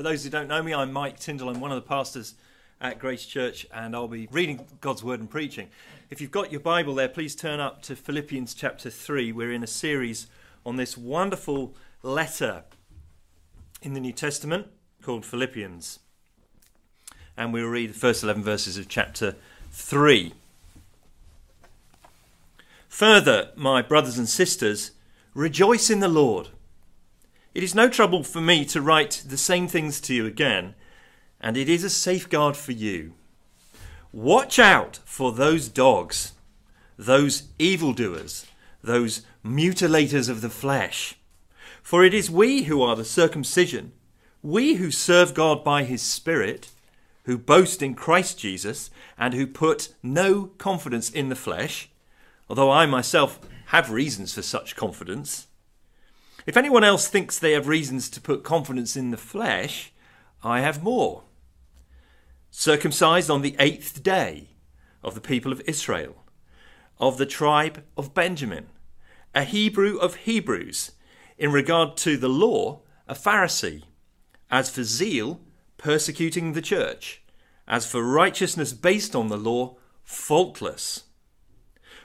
For those who don't know me, I'm Mike Tyndall. I'm one of the pastors at Grace Church, and I'll be reading God's Word and preaching. If you've got your Bible there, please turn up to Philippians chapter 3. We're in a series on this wonderful letter in the New Testament called Philippians. And we'll read the first 11 verses of chapter 3. Further, my brothers and sisters, rejoice in the Lord. It is no trouble for me to write the same things to you again, and it is a safeguard for you. Watch out for those dogs, those evildoers, those mutilators of the flesh. For it is we who are the circumcision, we who serve God by his Spirit, who boast in Christ Jesus, and who put no confidence in the flesh, although I myself have reasons for such confidence. If anyone else thinks they have reasons to put confidence in the flesh, I have more. Circumcised on the eighth day of the people of Israel, of the tribe of Benjamin, a Hebrew of Hebrews, in regard to the law, a Pharisee, as for zeal, persecuting the church, as for righteousness based on the law, faultless.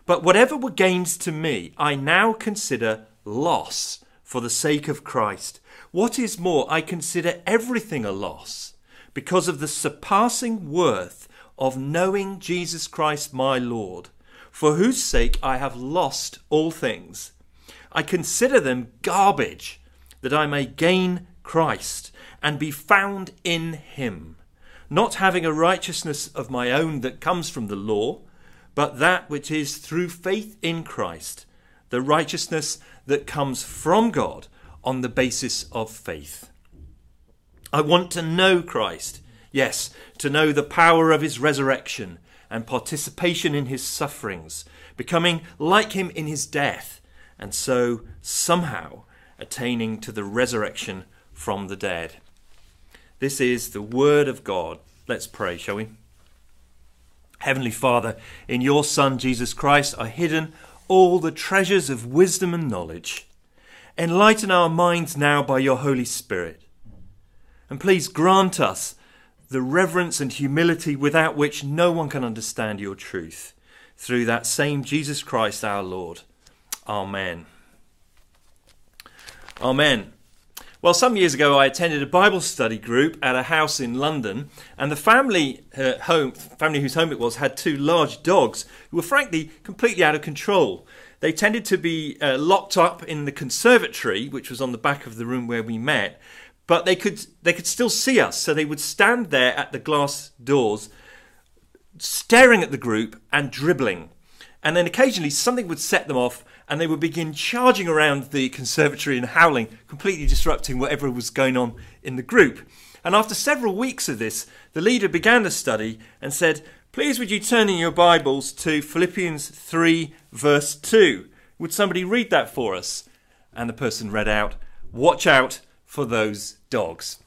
But whatever were gains to me, I now consider loss for the sake of Christ. What is more, I consider everything a loss because of the surpassing worth of knowing Jesus Christ my Lord, for whose sake I have lost all things. I consider them garbage that I may gain Christ and be found in him, not having a righteousness of my own that comes from the law, but that which is through faith in Christ, the righteousness that comes from God on the basis of faith. I want to know Christ, yes, to know the power of his resurrection and participation in his sufferings, becoming like him in his death, and so somehow attaining to the resurrection from the dead. This is the word of God. Let's pray, shall we? Heavenly Father, in your Son Jesus Christ are hidden all the treasures of wisdom and knowledge. Enlighten our minds now by your Holy Spirit. And please grant us the reverence and humility without which no one can understand your truth. Through that same Jesus Christ our Lord. Amen. Amen. Well, some years ago, I attended a Bible study group at a house in London, and the family uh, home, family whose home it was, had two large dogs who were frankly completely out of control. They tended to be uh, locked up in the conservatory, which was on the back of the room where we met, but they could they could still see us, so they would stand there at the glass doors, staring at the group and dribbling, and then occasionally something would set them off and they would begin charging around the conservatory and howling, completely disrupting whatever was going on in the group. And after several weeks of this, the leader began the study and said, Please would you turn in your Bibles to Philippians 3, verse 2. Would somebody read that for us? And the person read out, Watch out for those dogs.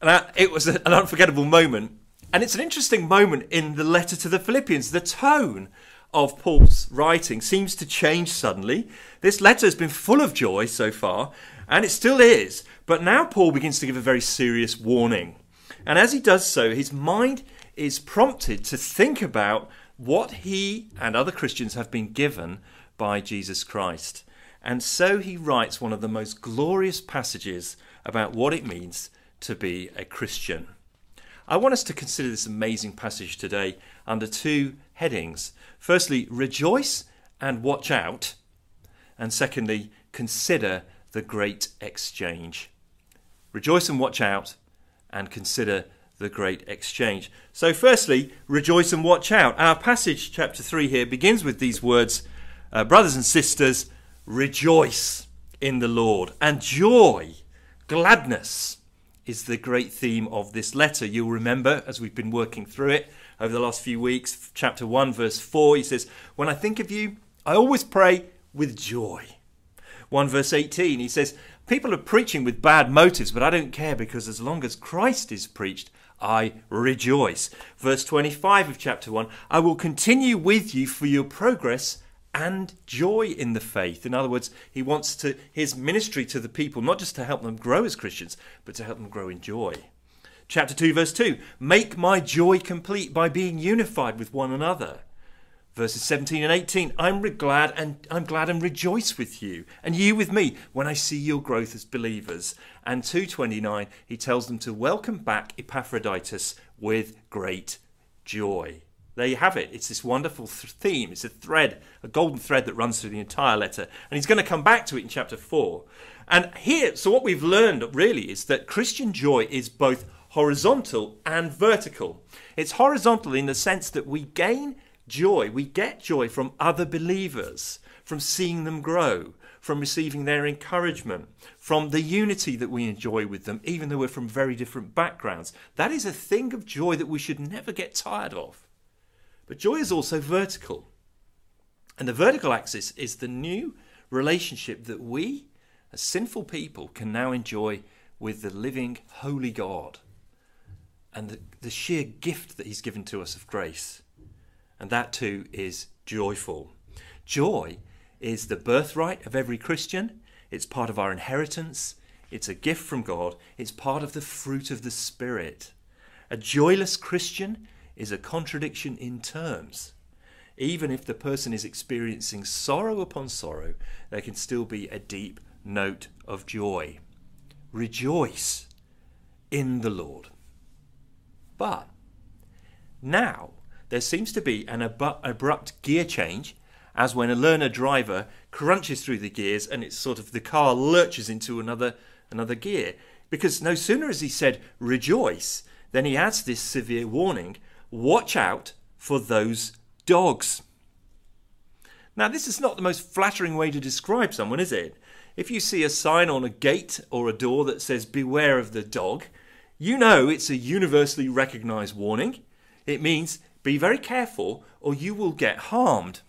And that, it was an unforgettable moment. And it's an interesting moment in the letter to the Philippians. The tone of Paul's writing seems to change suddenly. This letter has been full of joy so far, and it still is, but now Paul begins to give a very serious warning. And as he does so, his mind is prompted to think about what he and other Christians have been given by Jesus Christ. And so he writes one of the most glorious passages about what it means to be a Christian. I want us to consider this amazing passage today under two headings. Firstly, rejoice and watch out. And secondly, consider the great exchange. Rejoice and watch out, and consider the great exchange. So, firstly, rejoice and watch out. Our passage, chapter 3, here begins with these words uh, Brothers and sisters, rejoice in the Lord. And joy, gladness, is the great theme of this letter. You'll remember as we've been working through it over the last few weeks. Chapter 1, verse 4, he says, When I think of you, I always pray with joy. 1 verse 18, he says, People are preaching with bad motives, but I don't care because as long as Christ is preached, I rejoice. Verse 25 of chapter 1, I will continue with you for your progress and joy in the faith. In other words, he wants to his ministry to the people not just to help them grow as Christians, but to help them grow in joy. Chapter 2 verse 2, make my joy complete by being unified with one another. Verses 17 and 18, I'm glad and I'm glad and rejoice with you, and you with me, when I see your growth as believers. And 229, he tells them to welcome back Epaphroditus with great joy. There you have it. It's this wonderful th- theme. It's a thread, a golden thread that runs through the entire letter. And he's going to come back to it in chapter 4. And here, so what we've learned really is that Christian joy is both horizontal and vertical. It's horizontal in the sense that we gain joy, we get joy from other believers, from seeing them grow, from receiving their encouragement, from the unity that we enjoy with them, even though we're from very different backgrounds. That is a thing of joy that we should never get tired of. But joy is also vertical. And the vertical axis is the new relationship that we, as sinful people, can now enjoy with the living, holy God and the, the sheer gift that He's given to us of grace. And that too is joyful. Joy is the birthright of every Christian, it's part of our inheritance, it's a gift from God, it's part of the fruit of the Spirit. A joyless Christian is a contradiction in terms. Even if the person is experiencing sorrow upon sorrow, there can still be a deep note of joy. Rejoice in the Lord. But now there seems to be an abrupt gear change as when a learner driver crunches through the gears and it's sort of the car lurches into another another gear because no sooner has he said rejoice than he adds this severe warning watch out for those dogs. Now, this is not the most flattering way to describe someone, is it? If you see a sign on a gate or a door that says, Beware of the dog, you know it's a universally recognized warning. It means, Be very careful or you will get harmed.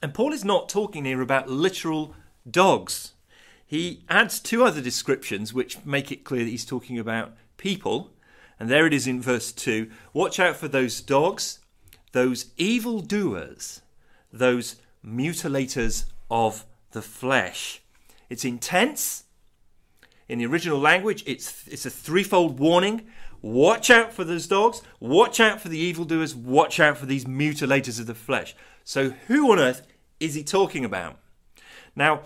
And Paul is not talking here about literal dogs. He adds two other descriptions which make it clear that he's talking about people and there it is in verse 2 Watch out for those dogs, those evil doers, those mutilators of the flesh. It's intense. In the original language, it's, it's a threefold warning. Watch out for those dogs, watch out for the evildoers, watch out for these mutilators of the flesh. So, who on earth is he talking about? Now,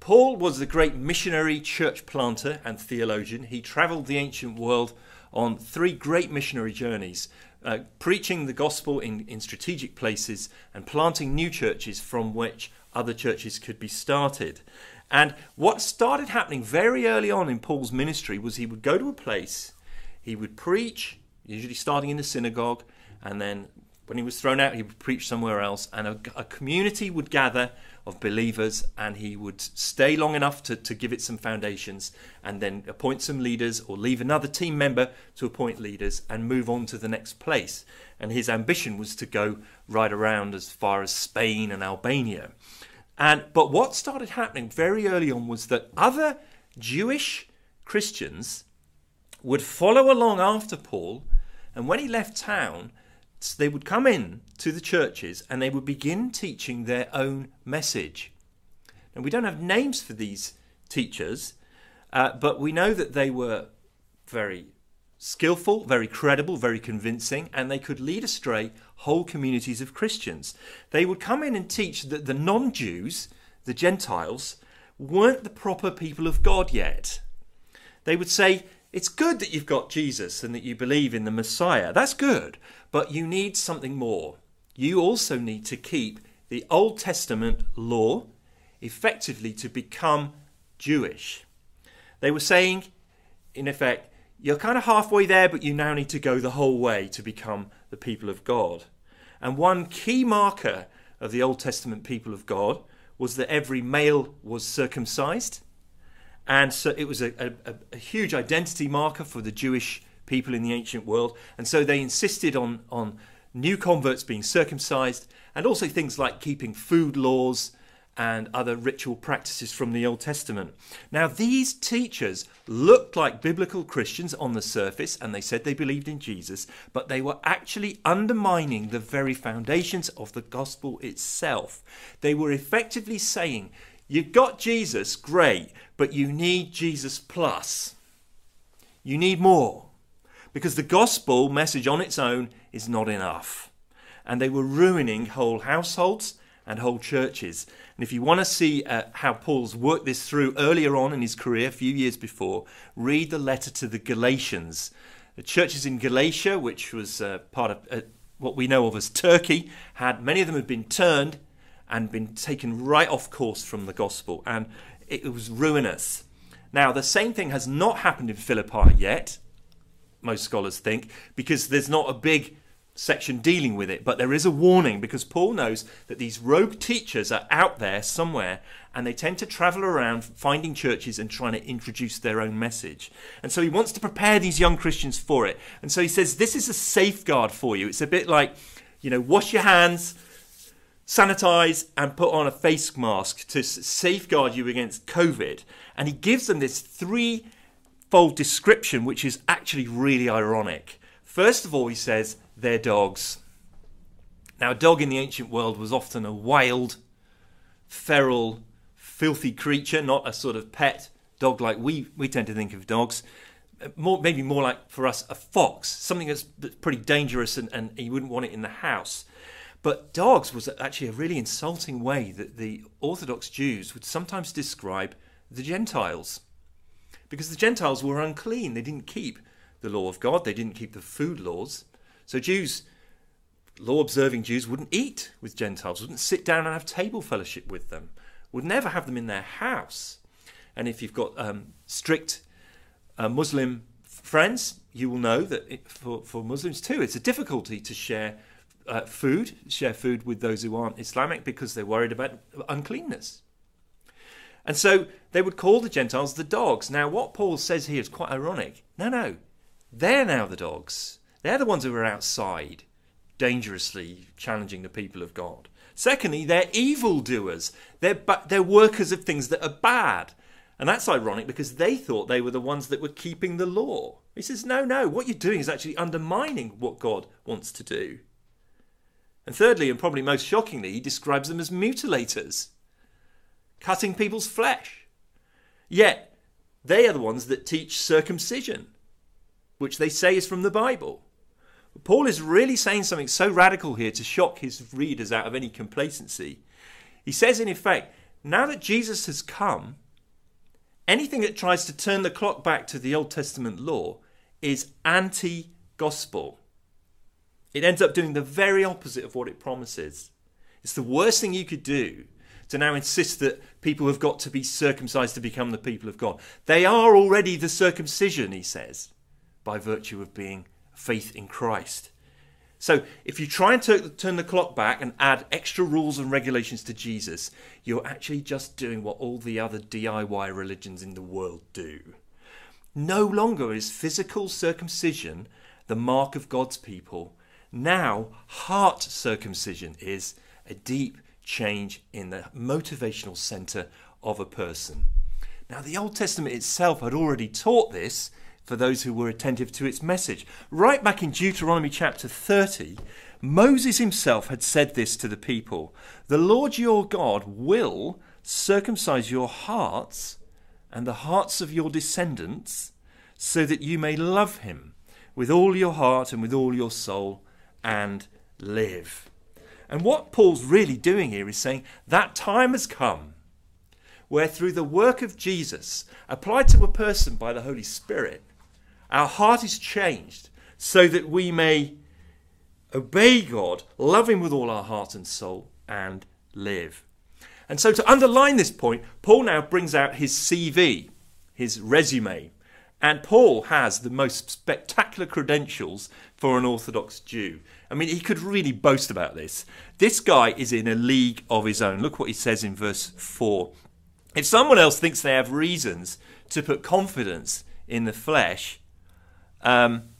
Paul was the great missionary, church planter, and theologian. He traveled the ancient world on three great missionary journeys, uh, preaching the gospel in, in strategic places and planting new churches from which other churches could be started. And what started happening very early on in Paul's ministry was he would go to a place, he would preach, usually starting in the synagogue, and then when he was thrown out, he would preach somewhere else, and a, a community would gather of believers, and he would stay long enough to, to give it some foundations, and then appoint some leaders or leave another team member to appoint leaders and move on to the next place. And his ambition was to go right around as far as Spain and Albania. And but what started happening very early on was that other Jewish Christians would follow along after Paul, and when he left town, they would come in to the churches and they would begin teaching their own message. And we don't have names for these teachers, uh, but we know that they were very skillful, very credible, very convincing, and they could lead astray whole communities of Christians. They would come in and teach that the non Jews, the Gentiles, weren't the proper people of God yet. They would say, It's good that you've got Jesus and that you believe in the Messiah. That's good. But you need something more. You also need to keep the Old Testament law effectively to become Jewish. They were saying, in effect, you're kind of halfway there, but you now need to go the whole way to become the people of God. And one key marker of the Old Testament people of God was that every male was circumcised. And so it was a, a, a huge identity marker for the Jewish people in the ancient world. And so they insisted on, on new converts being circumcised and also things like keeping food laws and other ritual practices from the Old Testament. Now, these teachers looked like biblical Christians on the surface, and they said they believed in Jesus, but they were actually undermining the very foundations of the gospel itself. They were effectively saying, You've got Jesus, great, but you need Jesus plus. You need more. Because the gospel message on its own is not enough. And they were ruining whole households and whole churches. And if you want to see uh, how Paul's worked this through earlier on in his career, a few years before, read the letter to the Galatians. The churches in Galatia, which was uh, part of uh, what we know of as Turkey, had many of them had been turned and been taken right off course from the gospel, and it was ruinous. Now, the same thing has not happened in Philippi yet, most scholars think, because there's not a big section dealing with it, but there is a warning because Paul knows that these rogue teachers are out there somewhere and they tend to travel around finding churches and trying to introduce their own message. And so he wants to prepare these young Christians for it. And so he says, This is a safeguard for you. It's a bit like, you know, wash your hands, sanitize, and put on a face mask to safeguard you against COVID. And he gives them this three fold description, which is actually really ironic. First of all, he says, they're dogs. Now, a dog in the ancient world was often a wild, feral, filthy creature, not a sort of pet dog like we, we tend to think of dogs. Uh, more, maybe more like for us a fox, something that's pretty dangerous and, and you wouldn't want it in the house. But dogs was actually a really insulting way that the Orthodox Jews would sometimes describe the Gentiles. Because the Gentiles were unclean, they didn't keep the law of God, they didn't keep the food laws. So Jews, law observing Jews, wouldn't eat with Gentiles, wouldn't sit down and have table fellowship with them, would never have them in their house. And if you've got um, strict uh, Muslim friends, you will know that it, for, for Muslims too, it's a difficulty to share uh, food, share food with those who aren't Islamic because they're worried about uncleanness. And so they would call the Gentiles the dogs. Now, what Paul says here is quite ironic. No, no, they're now the dogs. They're the ones who are outside, dangerously challenging the people of God. Secondly, they're evildoers. They're, they're workers of things that are bad. And that's ironic because they thought they were the ones that were keeping the law. He says, no, no, what you're doing is actually undermining what God wants to do. And thirdly, and probably most shockingly, he describes them as mutilators, cutting people's flesh. Yet, they are the ones that teach circumcision, which they say is from the Bible. Paul is really saying something so radical here to shock his readers out of any complacency. He says, in effect, now that Jesus has come, anything that tries to turn the clock back to the Old Testament law is anti gospel. It ends up doing the very opposite of what it promises. It's the worst thing you could do to now insist that people have got to be circumcised to become the people of God. They are already the circumcision, he says, by virtue of being faith in Christ. So, if you try and t- turn the clock back and add extra rules and regulations to Jesus, you're actually just doing what all the other DIY religions in the world do. No longer is physical circumcision the mark of God's people. Now, heart circumcision is a deep change in the motivational center of a person. Now, the Old Testament itself had already taught this for those who were attentive to its message. Right back in Deuteronomy chapter 30, Moses himself had said this to the people The Lord your God will circumcise your hearts and the hearts of your descendants, so that you may love him with all your heart and with all your soul and live. And what Paul's really doing here is saying that time has come where, through the work of Jesus, applied to a person by the Holy Spirit, our heart is changed so that we may obey God, love Him with all our heart and soul, and live. And so, to underline this point, Paul now brings out his CV, his resume. And Paul has the most spectacular credentials for an Orthodox Jew. I mean, he could really boast about this. This guy is in a league of his own. Look what he says in verse 4. If someone else thinks they have reasons to put confidence in the flesh, um,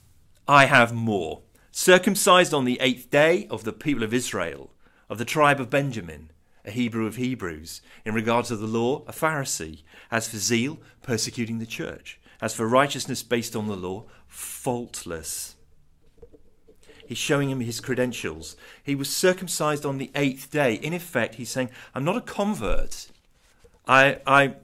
I have more. Circumcised on the eighth day of the people of Israel, of the tribe of Benjamin, a Hebrew of Hebrews. In regard to the law, a Pharisee. As for zeal, persecuting the church. As for righteousness based on the law, faultless. He's showing him his credentials. He was circumcised on the eighth day. In effect, he's saying, I'm not a convert. I, I,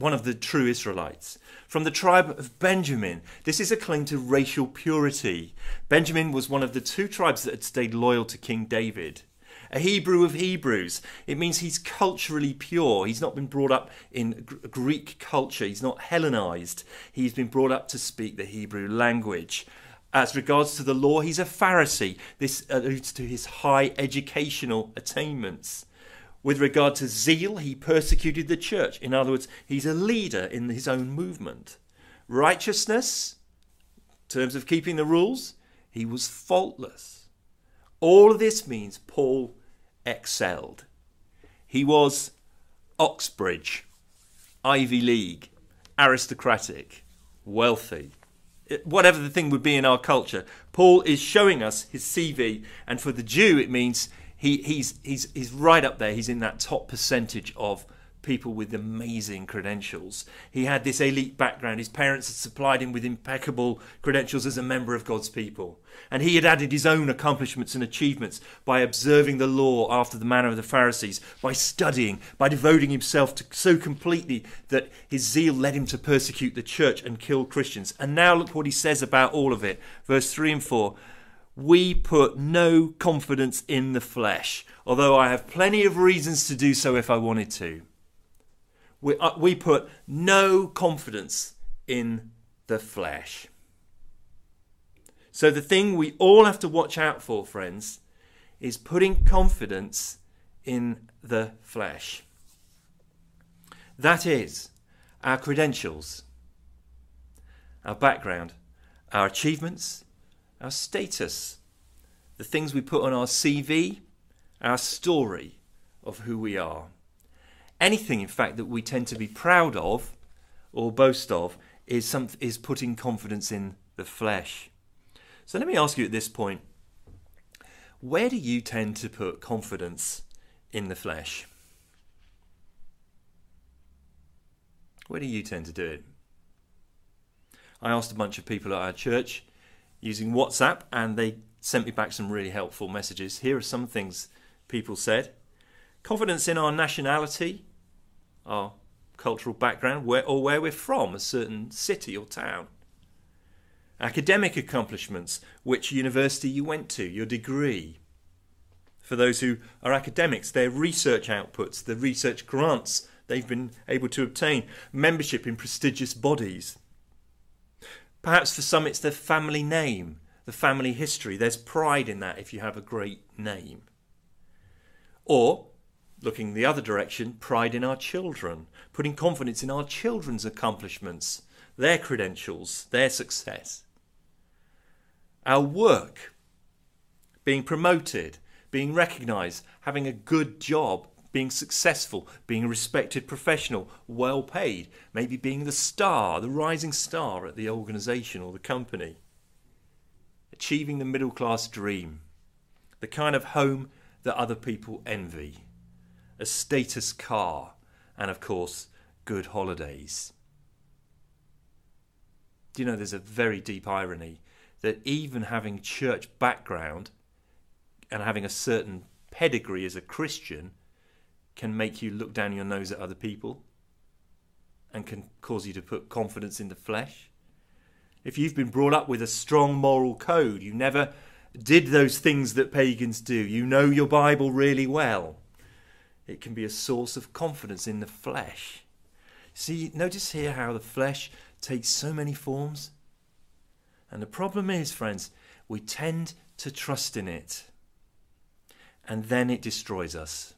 one of the true Israelites. From the tribe of Benjamin. This is a claim to racial purity. Benjamin was one of the two tribes that had stayed loyal to King David. A Hebrew of Hebrews. It means he's culturally pure. He's not been brought up in Greek culture. He's not Hellenized. He's been brought up to speak the Hebrew language. As regards to the law, he's a Pharisee. This alludes to his high educational attainments. With regard to zeal, he persecuted the church. In other words, he's a leader in his own movement. Righteousness, in terms of keeping the rules, he was faultless. All of this means Paul excelled. He was Oxbridge, Ivy League, aristocratic, wealthy, eh, whatever the thing would be in our culture. Paul is showing us his CV, and for the Jew, it means he, he's, he's, he's right up there. He's in that top percentage of people with amazing credentials. He had this elite background. His parents had supplied him with impeccable credentials as a member of God's people. And he had added his own accomplishments and achievements by observing the law after the manner of the Pharisees, by studying, by devoting himself to, so completely that his zeal led him to persecute the church and kill Christians. And now look what he says about all of it. Verse 3 and 4 we put no confidence in the flesh, although I have plenty of reasons to do so if I wanted to we, uh, we put no confidence in the flesh. So, the thing we all have to watch out for, friends, is putting confidence in the flesh. That is our credentials, our background, our achievements, our status, the things we put on our CV, our story of who we are anything, in fact, that we tend to be proud of or boast of is, some, is putting confidence in the flesh. So let me ask you at this point where do you tend to put confidence in the flesh? Where do you tend to do it? I asked a bunch of people at our church using WhatsApp, and they sent me back some really helpful messages. Here are some things people said confidence in our nationality, our cultural background, where, or where we're from, a certain city or town. Academic accomplishments, which university you went to, your degree. For those who are academics, their research outputs, the research grants they've been able to obtain, membership in prestigious bodies. Perhaps for some it's the family name, the family history. There's pride in that if you have a great name. Or looking the other direction, pride in our children, putting confidence in our children's accomplishments, their credentials, their success. Our work, being promoted, being recognized, having a good job, being successful, being a respected professional, well paid, maybe being the star, the rising star at the organization or the company. Achieving the middle class dream, the kind of home that other people envy a status car, and of course, good holidays. Do you know there's a very deep irony that even having church background and having a certain pedigree as a Christian can make you look down your nose at other people and can cause you to put confidence in the flesh? If you've been brought up with a strong moral code, you never did those things that pagans do, you know your Bible really well, it can be a source of confidence in the flesh. See, notice here how the flesh takes so many forms. And the problem is, friends, we tend to trust in it. And then it destroys us.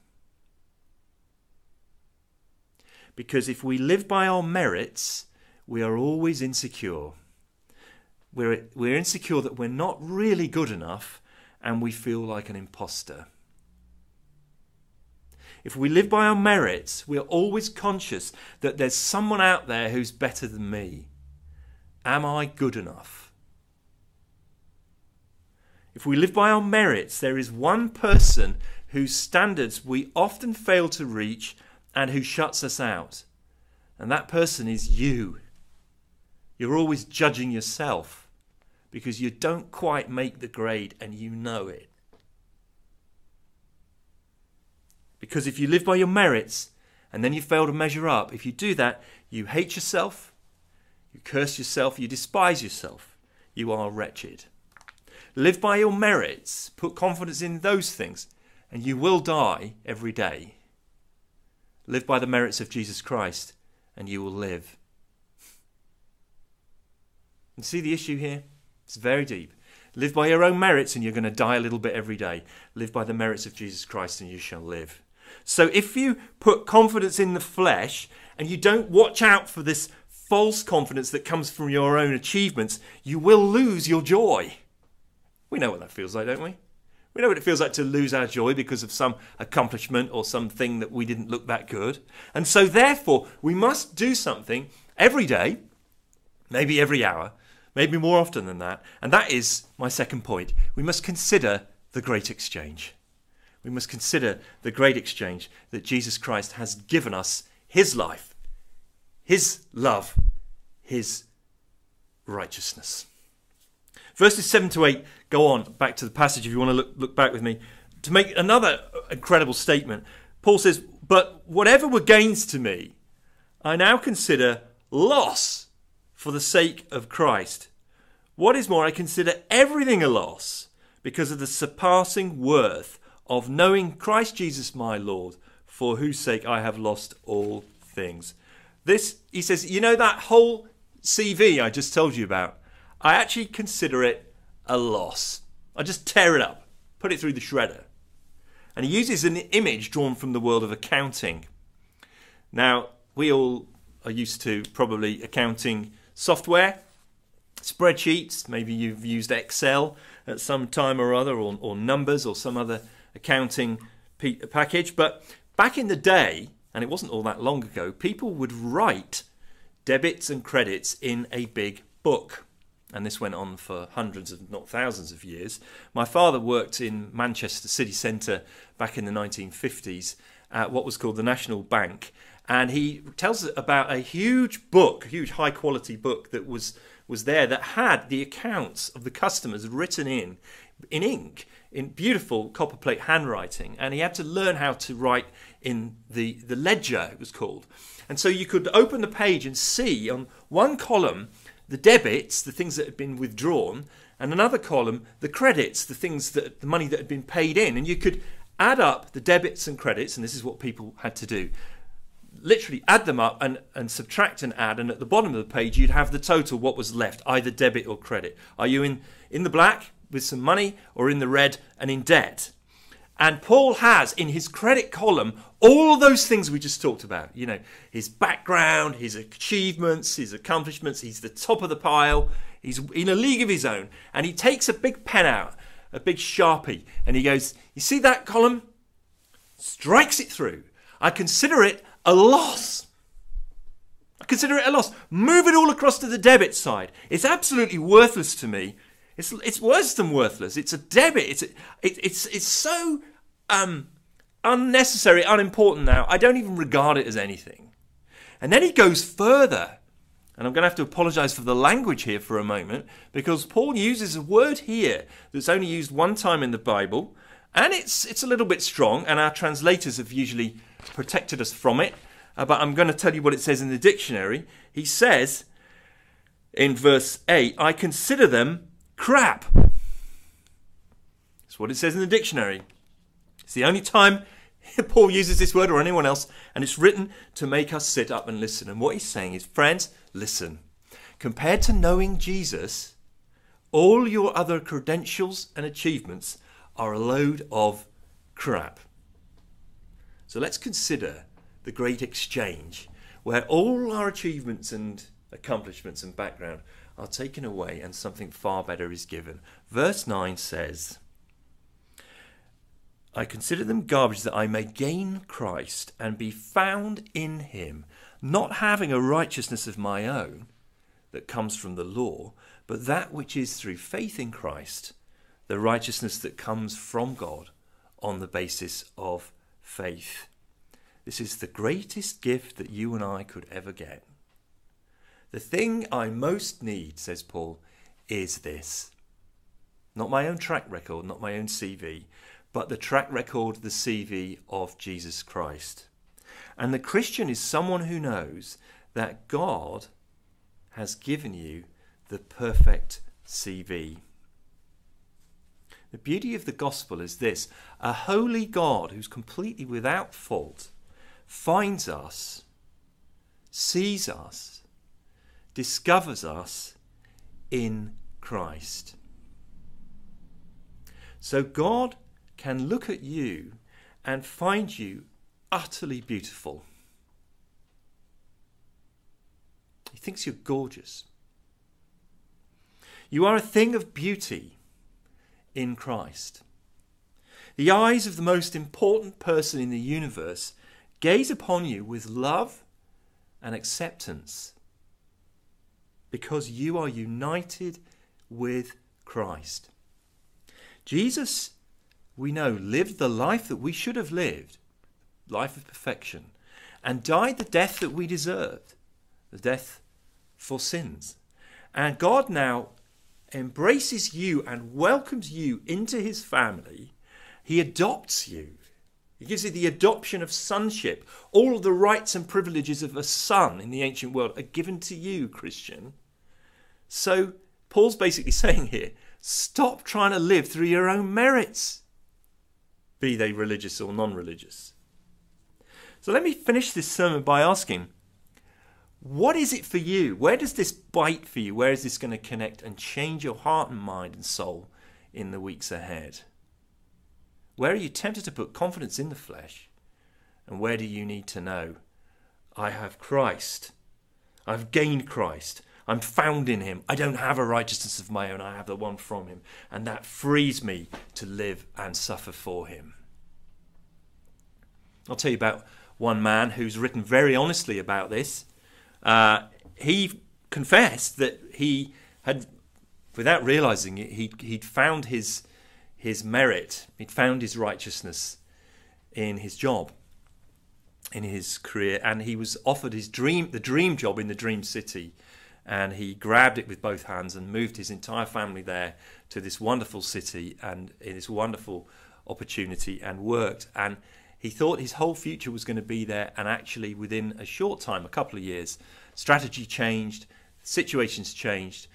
Because if we live by our merits, we are always insecure. We're, we're insecure that we're not really good enough and we feel like an imposter. If we live by our merits, we are always conscious that there's someone out there who's better than me. Am I good enough? If we live by our merits, there is one person whose standards we often fail to reach and who shuts us out. And that person is you. You're always judging yourself because you don't quite make the grade and you know it. Because if you live by your merits and then you fail to measure up, if you do that, you hate yourself, you curse yourself, you despise yourself. You are wretched. Live by your merits, put confidence in those things, and you will die every day. Live by the merits of Jesus Christ, and you will live. And see the issue here? It's very deep. Live by your own merits, and you're going to die a little bit every day. Live by the merits of Jesus Christ, and you shall live. So if you put confidence in the flesh, and you don't watch out for this false confidence that comes from your own achievements, you will lose your joy. We know what that feels like, don't we? We know what it feels like to lose our joy because of some accomplishment or something that we didn't look that good. And so, therefore, we must do something every day, maybe every hour, maybe more often than that. And that is my second point. We must consider the great exchange. We must consider the great exchange that Jesus Christ has given us his life, his love, his righteousness. Verses 7 to 8 go on back to the passage if you want to look, look back with me to make another incredible statement. Paul says, But whatever were gains to me, I now consider loss for the sake of Christ. What is more, I consider everything a loss because of the surpassing worth of knowing Christ Jesus my Lord, for whose sake I have lost all things. This, he says, you know that whole CV I just told you about? I actually consider it a loss. I just tear it up, put it through the shredder. And he uses an image drawn from the world of accounting. Now, we all are used to probably accounting software, spreadsheets, maybe you've used Excel at some time or other, or, or numbers, or some other accounting package. But back in the day, and it wasn't all that long ago, people would write debits and credits in a big book and this went on for hundreds of not thousands of years. My father worked in Manchester city centre back in the 1950s at what was called the National Bank, and he tells about a huge book, a huge high quality book that was was there that had the accounts of the customers written in in ink in beautiful copperplate handwriting. And he had to learn how to write in the the ledger it was called. And so you could open the page and see on one column the debits, the things that had been withdrawn, and another column, the credits, the things that the money that had been paid in. And you could add up the debits and credits, and this is what people had to do. Literally add them up and, and subtract and add, and at the bottom of the page you'd have the total what was left, either debit or credit. Are you in, in the black with some money or in the red and in debt? And Paul has in his credit column all those things we just talked about. You know, his background, his achievements, his accomplishments. He's the top of the pile. He's in a league of his own. And he takes a big pen out, a big sharpie, and he goes, You see that column? Strikes it through. I consider it a loss. I consider it a loss. Move it all across to the debit side. It's absolutely worthless to me. It's, it's worse than worthless. It's a debit. It's, a, it, it's, it's so um, unnecessary, unimportant now. I don't even regard it as anything. And then he goes further. And I'm going to have to apologize for the language here for a moment because Paul uses a word here that's only used one time in the Bible. And it's, it's a little bit strong, and our translators have usually protected us from it. Uh, but I'm going to tell you what it says in the dictionary. He says in verse 8, I consider them crap. That's what it says in the dictionary. It's the only time Paul uses this word or anyone else, and it's written to make us sit up and listen. And what he's saying is, friends, listen. Compared to knowing Jesus, all your other credentials and achievements are a load of crap. So let's consider the great exchange where all our achievements and accomplishments and background are taken away and something far better is given. Verse 9 says, I consider them garbage that I may gain Christ and be found in him, not having a righteousness of my own that comes from the law, but that which is through faith in Christ, the righteousness that comes from God on the basis of faith. This is the greatest gift that you and I could ever get. The thing I most need, says Paul, is this. Not my own track record, not my own CV, but the track record, the CV of Jesus Christ. And the Christian is someone who knows that God has given you the perfect CV. The beauty of the gospel is this a holy God who's completely without fault finds us, sees us, discovers us in Christ. So God can look at you and find you utterly beautiful. He thinks you're gorgeous. You are a thing of beauty in Christ. The eyes of the most important person in the universe gaze upon you with love and acceptance because you are united with Christ. Jesus, we know, lived the life that we should have lived, life of perfection, and died the death that we deserved, the death for sins. And God now embraces you and welcomes you into his family. He adopts you. He gives you the adoption of sonship. All of the rights and privileges of a son in the ancient world are given to you, Christian. So, Paul's basically saying here stop trying to live through your own merits, be they religious or non religious. So, let me finish this sermon by asking what is it for you? Where does this bite for you? Where is this going to connect and change your heart and mind and soul in the weeks ahead? Where are you tempted to put confidence in the flesh? And where do you need to know, I have Christ. I've gained Christ. I'm found in him. I don't have a righteousness of my own. I have the one from him. And that frees me to live and suffer for him. I'll tell you about one man who's written very honestly about this. Uh, he confessed that he had, without realizing it, he'd, he'd found his, his merit, he'd found his righteousness in his job, in his career, and he was offered his dream, the dream job in the dream city. And he grabbed it with both hands and moved his entire family there to this wonderful city and in this wonderful opportunity and worked. And he thought his whole future was going to be there, and actually, within a short time, a couple of years, strategy changed, situations changed.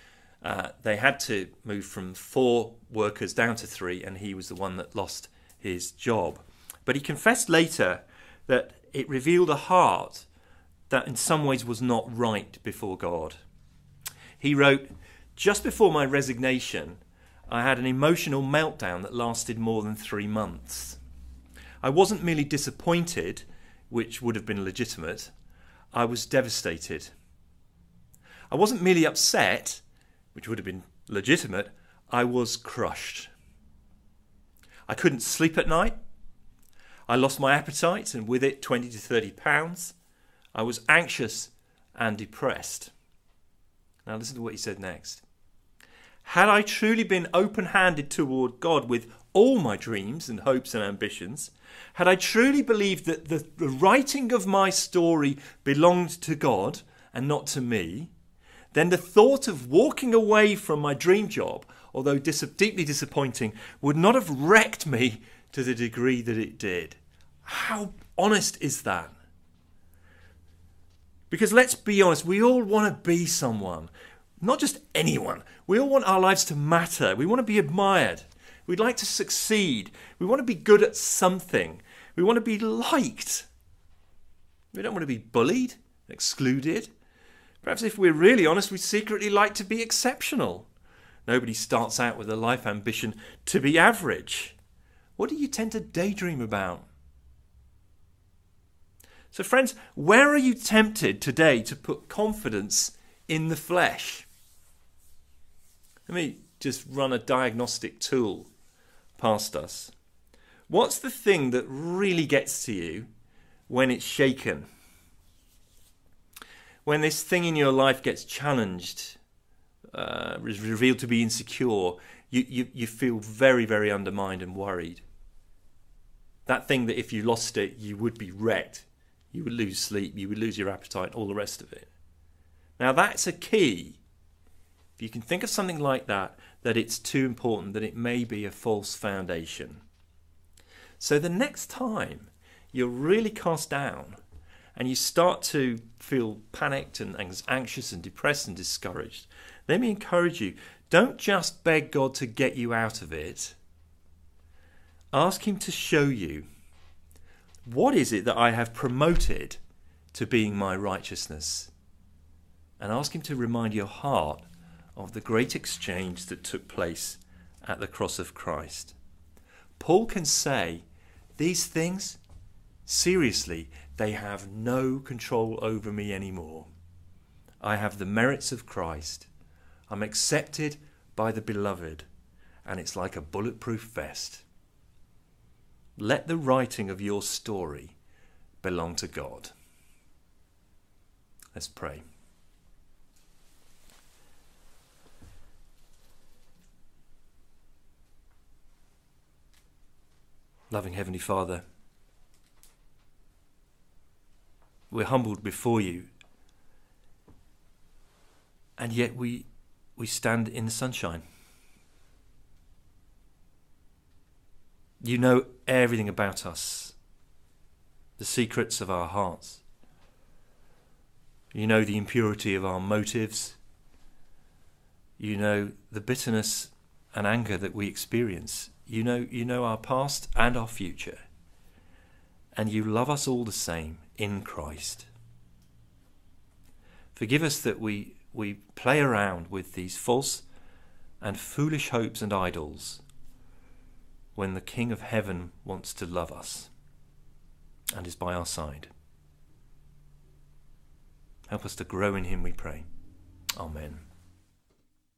Uh, they had to move from four workers down to three, and he was the one that lost his job. But he confessed later that it revealed a heart that in some ways was not right before God. He wrote, Just before my resignation, I had an emotional meltdown that lasted more than three months. I wasn't merely disappointed, which would have been legitimate, I was devastated. I wasn't merely upset, which would have been legitimate, I was crushed. I couldn't sleep at night. I lost my appetite and with it 20 to 30 pounds. I was anxious and depressed. Now, listen to what he said next. Had I truly been open handed toward God with all my dreams and hopes and ambitions, had I truly believed that the, the writing of my story belonged to God and not to me, then the thought of walking away from my dream job, although dis- deeply disappointing, would not have wrecked me to the degree that it did. How honest is that? Because let's be honest, we all want to be someone, not just anyone. We all want our lives to matter. We want to be admired. We'd like to succeed. We want to be good at something. We want to be liked. We don't want to be bullied, excluded. Perhaps if we're really honest, we secretly like to be exceptional. Nobody starts out with a life ambition to be average. What do you tend to daydream about? So, friends, where are you tempted today to put confidence in the flesh? Let me just run a diagnostic tool past us. What's the thing that really gets to you when it's shaken? When this thing in your life gets challenged, uh, is revealed to be insecure, you, you, you feel very, very undermined and worried. That thing that if you lost it, you would be wrecked. You would lose sleep, you would lose your appetite, all the rest of it. Now, that's a key. If you can think of something like that, that it's too important, that it may be a false foundation. So the next time you're really cast down and you start to feel panicked and anxious and depressed and discouraged, let me encourage you don't just beg God to get you out of it. Ask Him to show you what is it that I have promoted to being my righteousness. And ask Him to remind your heart of the great exchange that took place at the cross of Christ. Paul can say, These things, seriously, they have no control over me anymore. I have the merits of Christ. I'm accepted by the beloved, and it's like a bulletproof vest. Let the writing of your story belong to God. Let's pray. Loving Heavenly Father, we're humbled before you, and yet we, we stand in the sunshine. You know everything about us, the secrets of our hearts. You know the impurity of our motives. You know the bitterness and anger that we experience. You know, you know our past and our future. And you love us all the same in Christ. Forgive us that we, we play around with these false and foolish hopes and idols when the King of Heaven wants to love us and is by our side. Help us to grow in Him, we pray. Amen.